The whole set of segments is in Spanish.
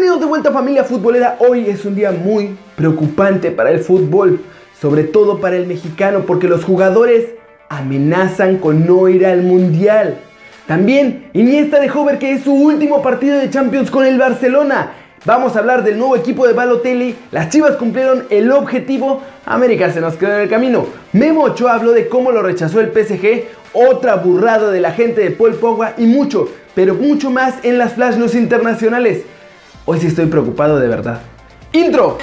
Bienvenidos de vuelta familia futbolera. Hoy es un día muy preocupante para el fútbol, sobre todo para el mexicano, porque los jugadores amenazan con no ir al mundial. También Iniesta dejó ver que es su último partido de Champions con el Barcelona. Vamos a hablar del nuevo equipo de Balotelli. Las Chivas cumplieron el objetivo. América se nos quedó en el camino. Memo Ochoa habló de cómo lo rechazó el PSG. Otra burrada de la gente de Paul Pogba y mucho, pero mucho más en las flash news internacionales. Hoy sí estoy preocupado de verdad. Intro.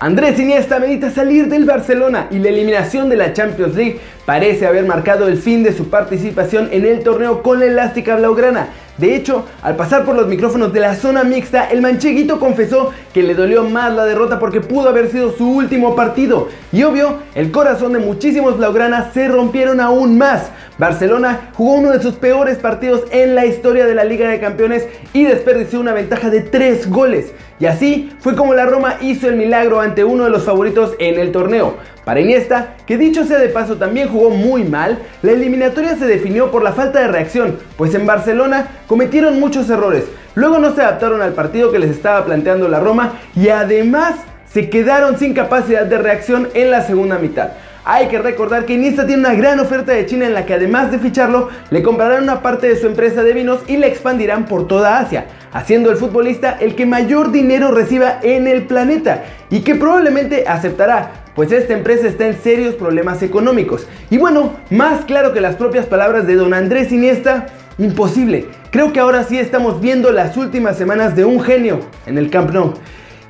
Andrés Iniesta medita salir del Barcelona y la eliminación de la Champions League parece haber marcado el fin de su participación en el torneo con la elástica blaugrana. De hecho, al pasar por los micrófonos de la zona mixta, el mancheguito confesó que le dolió más la derrota porque pudo haber sido su último partido. Y obvio, el corazón de muchísimos blaugranas se rompieron aún más. Barcelona jugó uno de sus peores partidos en la historia de la Liga de Campeones y desperdició una ventaja de 3 goles. Y así fue como la Roma hizo el milagro ante uno de los favoritos en el torneo. Para Iniesta, que dicho sea de paso también jugó muy mal, la eliminatoria se definió por la falta de reacción, pues en Barcelona cometieron muchos errores, luego no se adaptaron al partido que les estaba planteando la Roma y además se quedaron sin capacidad de reacción en la segunda mitad. Hay que recordar que Iniesta tiene una gran oferta de China en la que además de ficharlo, le comprarán una parte de su empresa de vinos y la expandirán por toda Asia, haciendo el futbolista el que mayor dinero reciba en el planeta y que probablemente aceptará, pues esta empresa está en serios problemas económicos. Y bueno, más claro que las propias palabras de don Andrés Iniesta, imposible. Creo que ahora sí estamos viendo las últimas semanas de un genio en el Camp Nou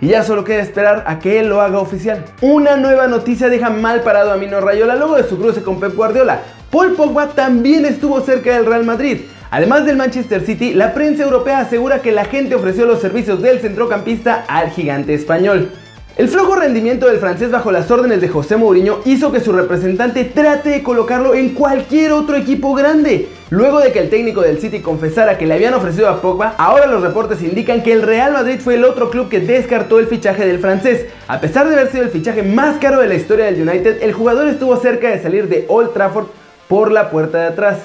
y ya solo queda esperar a que él lo haga oficial. Una nueva noticia deja mal parado a Mino Rayola luego de su cruce con Pep Guardiola. Paul Pogba también estuvo cerca del Real Madrid. Además del Manchester City, la prensa europea asegura que la gente ofreció los servicios del centrocampista al gigante español. El flojo rendimiento del francés bajo las órdenes de José Mourinho hizo que su representante trate de colocarlo en cualquier otro equipo grande. Luego de que el técnico del City confesara que le habían ofrecido a Pogba, ahora los reportes indican que el Real Madrid fue el otro club que descartó el fichaje del francés. A pesar de haber sido el fichaje más caro de la historia del United, el jugador estuvo cerca de salir de Old Trafford por la puerta de atrás.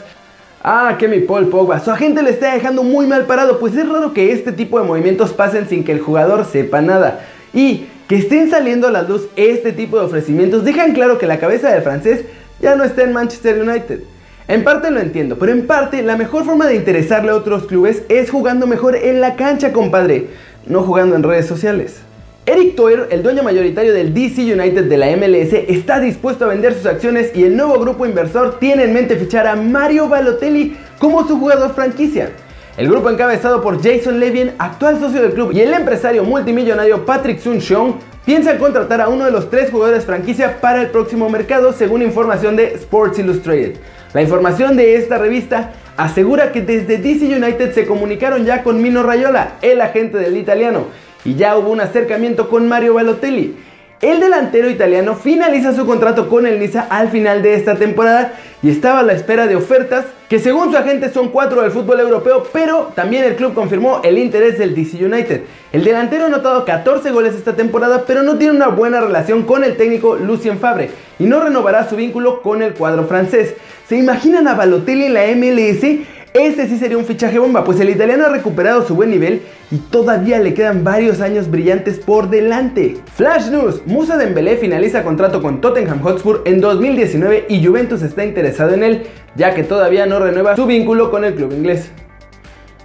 Ah, que mi Paul Pogba, su agente le está dejando muy mal parado, pues es raro que este tipo de movimientos pasen sin que el jugador sepa nada. Y que estén saliendo a la luz este tipo de ofrecimientos dejan claro que la cabeza del francés ya no está en Manchester United. En parte lo entiendo, pero en parte la mejor forma de interesarle a otros clubes es jugando mejor en la cancha, compadre, no jugando en redes sociales. Eric Toer, el dueño mayoritario del DC United de la MLS, está dispuesto a vender sus acciones y el nuevo grupo inversor tiene en mente fichar a Mario Balotelli como su jugador franquicia. El grupo encabezado por Jason Levien, actual socio del club, y el empresario multimillonario Patrick Sun Seong piensan contratar a uno de los tres jugadores franquicia para el próximo mercado, según información de Sports Illustrated. La información de esta revista asegura que desde DC United se comunicaron ya con Mino Raiola, el agente del italiano, y ya hubo un acercamiento con Mario Balotelli. El delantero italiano finaliza su contrato con el Niza al final de esta temporada y estaba a la espera de ofertas que según su agente son cuatro del fútbol europeo, pero también el club confirmó el interés del DC United. El delantero ha anotado 14 goles esta temporada, pero no tiene una buena relación con el técnico Lucien Fabre y no renovará su vínculo con el cuadro francés. ¿Se imaginan a Balotelli en la MLS? Este sí sería un fichaje bomba, pues el italiano ha recuperado su buen nivel y todavía le quedan varios años brillantes por delante. Flash News, Musa Dembélé finaliza contrato con Tottenham Hotspur en 2019 y Juventus está interesado en él, ya que todavía no renueva su vínculo con el club inglés.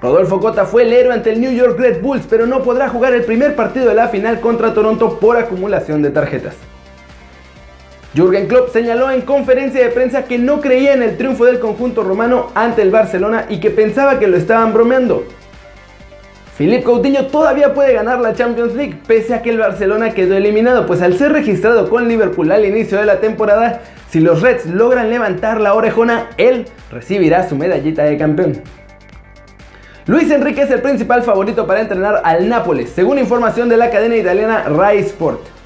Rodolfo Cota fue el héroe ante el New York Red Bulls, pero no podrá jugar el primer partido de la final contra Toronto por acumulación de tarjetas. Jürgen Klopp señaló en conferencia de prensa que no creía en el triunfo del conjunto romano ante el Barcelona y que pensaba que lo estaban bromeando. Philippe Coutinho todavía puede ganar la Champions League, pese a que el Barcelona quedó eliminado, pues al ser registrado con Liverpool al inicio de la temporada, si los Reds logran levantar la orejona, él recibirá su medallita de campeón. Luis Enrique es el principal favorito para entrenar al Nápoles, según información de la cadena italiana Rai Sport.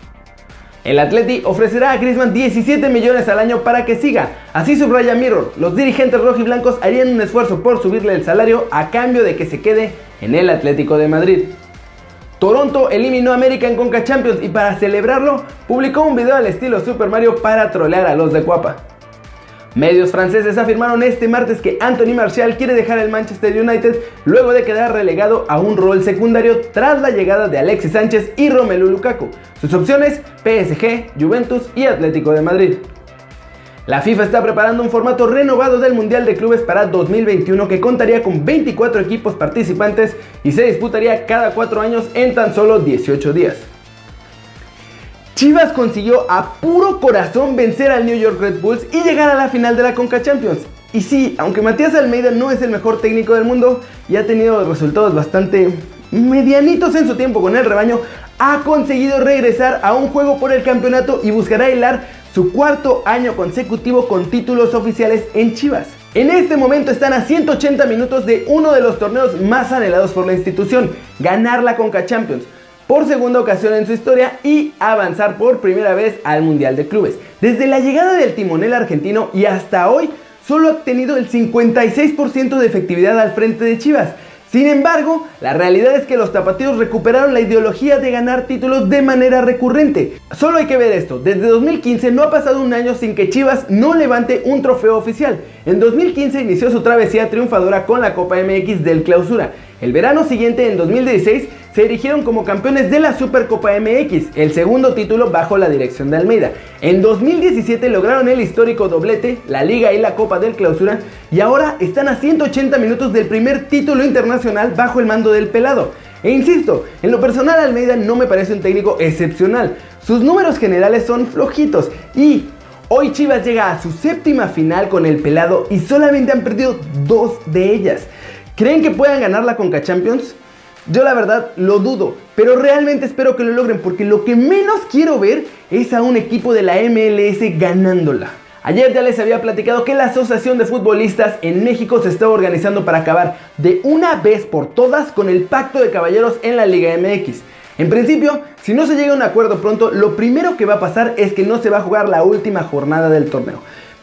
El Atleti ofrecerá a Griezmann 17 millones al año para que siga. Así subraya Mirror. Los dirigentes rojiblancos harían un esfuerzo por subirle el salario a cambio de que se quede en el Atlético de Madrid. Toronto eliminó a América en Conca Champions y para celebrarlo publicó un video al estilo Super Mario para trolear a los de Cuapa. Medios franceses afirmaron este martes que Anthony Martial quiere dejar el Manchester United luego de quedar relegado a un rol secundario tras la llegada de Alexis Sánchez y Romelu Lukaku. Sus opciones PSG, Juventus y Atlético de Madrid. La FIFA está preparando un formato renovado del Mundial de Clubes para 2021 que contaría con 24 equipos participantes y se disputaría cada 4 años en tan solo 18 días. Chivas consiguió a puro corazón vencer al New York Red Bulls y llegar a la final de la Conca Champions. Y sí, aunque Matías Almeida no es el mejor técnico del mundo y ha tenido resultados bastante medianitos en su tiempo con el rebaño, ha conseguido regresar a un juego por el campeonato y buscará hilar su cuarto año consecutivo con títulos oficiales en Chivas. En este momento están a 180 minutos de uno de los torneos más anhelados por la institución, ganar la Conca Champions por segunda ocasión en su historia y avanzar por primera vez al Mundial de Clubes. Desde la llegada del timonel argentino y hasta hoy, solo ha obtenido el 56% de efectividad al frente de Chivas. Sin embargo, la realidad es que los tapatíos recuperaron la ideología de ganar títulos de manera recurrente. Solo hay que ver esto, desde 2015 no ha pasado un año sin que Chivas no levante un trofeo oficial. En 2015 inició su travesía triunfadora con la Copa MX del Clausura. El verano siguiente, en 2016, se erigieron como campeones de la Supercopa MX, el segundo título bajo la dirección de Almeida. En 2017 lograron el histórico doblete, la Liga y la Copa del Clausura, y ahora están a 180 minutos del primer título internacional bajo el mando del pelado. E insisto, en lo personal Almeida no me parece un técnico excepcional. Sus números generales son flojitos y hoy Chivas llega a su séptima final con el pelado y solamente han perdido dos de ellas. ¿Creen que puedan ganar la Conca Champions? Yo la verdad lo dudo, pero realmente espero que lo logren porque lo que menos quiero ver es a un equipo de la MLS ganándola. Ayer ya les había platicado que la Asociación de Futbolistas en México se está organizando para acabar de una vez por todas con el pacto de caballeros en la Liga MX. En principio, si no se llega a un acuerdo pronto, lo primero que va a pasar es que no se va a jugar la última jornada del torneo.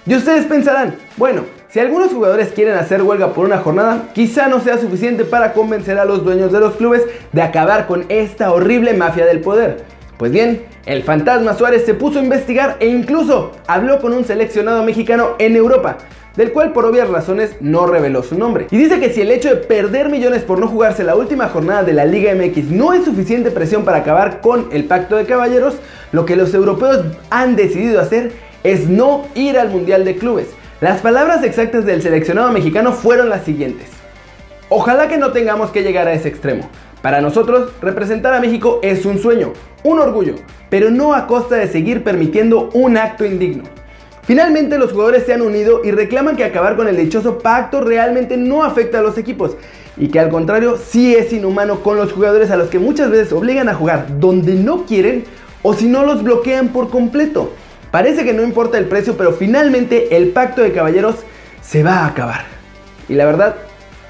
Y ustedes pensarán, bueno, si algunos jugadores quieren hacer huelga por una jornada, quizá no sea suficiente para convencer a los dueños de los clubes de acabar con esta horrible mafia del poder. Pues bien, el fantasma Suárez se puso a investigar e incluso habló con un seleccionado mexicano en Europa, del cual por obvias razones no reveló su nombre. Y dice que si el hecho de perder millones por no jugarse la última jornada de la Liga MX no es suficiente presión para acabar con el pacto de caballeros, lo que los europeos han decidido hacer es no ir al Mundial de Clubes. Las palabras exactas del seleccionado mexicano fueron las siguientes. Ojalá que no tengamos que llegar a ese extremo. Para nosotros, representar a México es un sueño, un orgullo, pero no a costa de seguir permitiendo un acto indigno. Finalmente los jugadores se han unido y reclaman que acabar con el dichoso pacto realmente no afecta a los equipos y que al contrario sí es inhumano con los jugadores a los que muchas veces obligan a jugar donde no quieren o si no los bloquean por completo. Parece que no importa el precio, pero finalmente el pacto de caballeros se va a acabar. Y la verdad,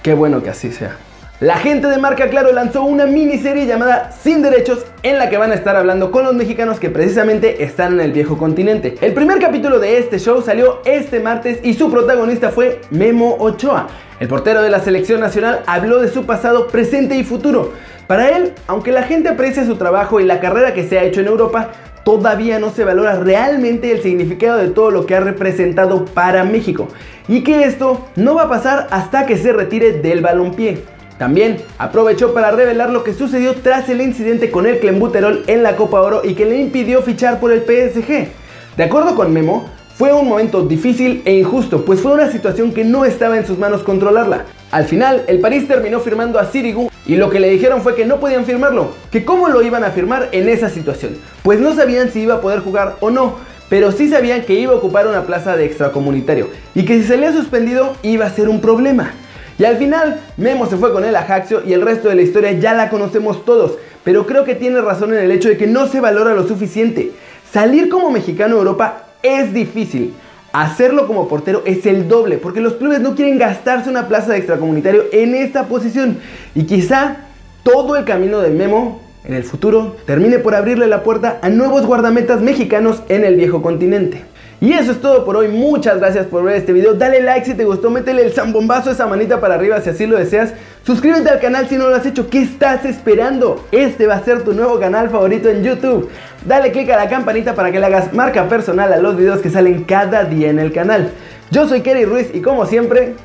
qué bueno que así sea. La gente de Marca Claro lanzó una miniserie llamada Sin Derechos en la que van a estar hablando con los mexicanos que precisamente están en el viejo continente. El primer capítulo de este show salió este martes y su protagonista fue Memo Ochoa. El portero de la selección nacional habló de su pasado, presente y futuro. Para él, aunque la gente aprecia su trabajo y la carrera que se ha hecho en Europa, todavía no se valora realmente el significado de todo lo que ha representado para México y que esto no va a pasar hasta que se retire del balompié. También aprovechó para revelar lo que sucedió tras el incidente con el Clembuterol en la Copa Oro y que le impidió fichar por el PSG. De acuerdo con Memo, fue un momento difícil e injusto, pues fue una situación que no estaba en sus manos controlarla. Al final, el París terminó firmando a Sirigu y lo que le dijeron fue que no podían firmarlo, que cómo lo iban a firmar en esa situación, pues no sabían si iba a poder jugar o no, pero sí sabían que iba a ocupar una plaza de extracomunitario y que si salía suspendido iba a ser un problema. Y al final, Memo se fue con el Ajaxio y el resto de la historia ya la conocemos todos, pero creo que tiene razón en el hecho de que no se valora lo suficiente. Salir como mexicano a Europa es difícil. Hacerlo como portero es el doble, porque los clubes no quieren gastarse una plaza de extracomunitario en esta posición. Y quizá todo el camino de Memo en el futuro termine por abrirle la puerta a nuevos guardametas mexicanos en el viejo continente. Y eso es todo por hoy, muchas gracias por ver este video, dale like si te gustó, métele el zambombazo, esa manita para arriba si así lo deseas, suscríbete al canal si no lo has hecho, ¿qué estás esperando? Este va a ser tu nuevo canal favorito en YouTube, dale click a la campanita para que le hagas marca personal a los videos que salen cada día en el canal. Yo soy Kerry Ruiz y como siempre,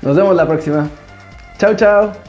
nos vemos la próxima. Chao, chao.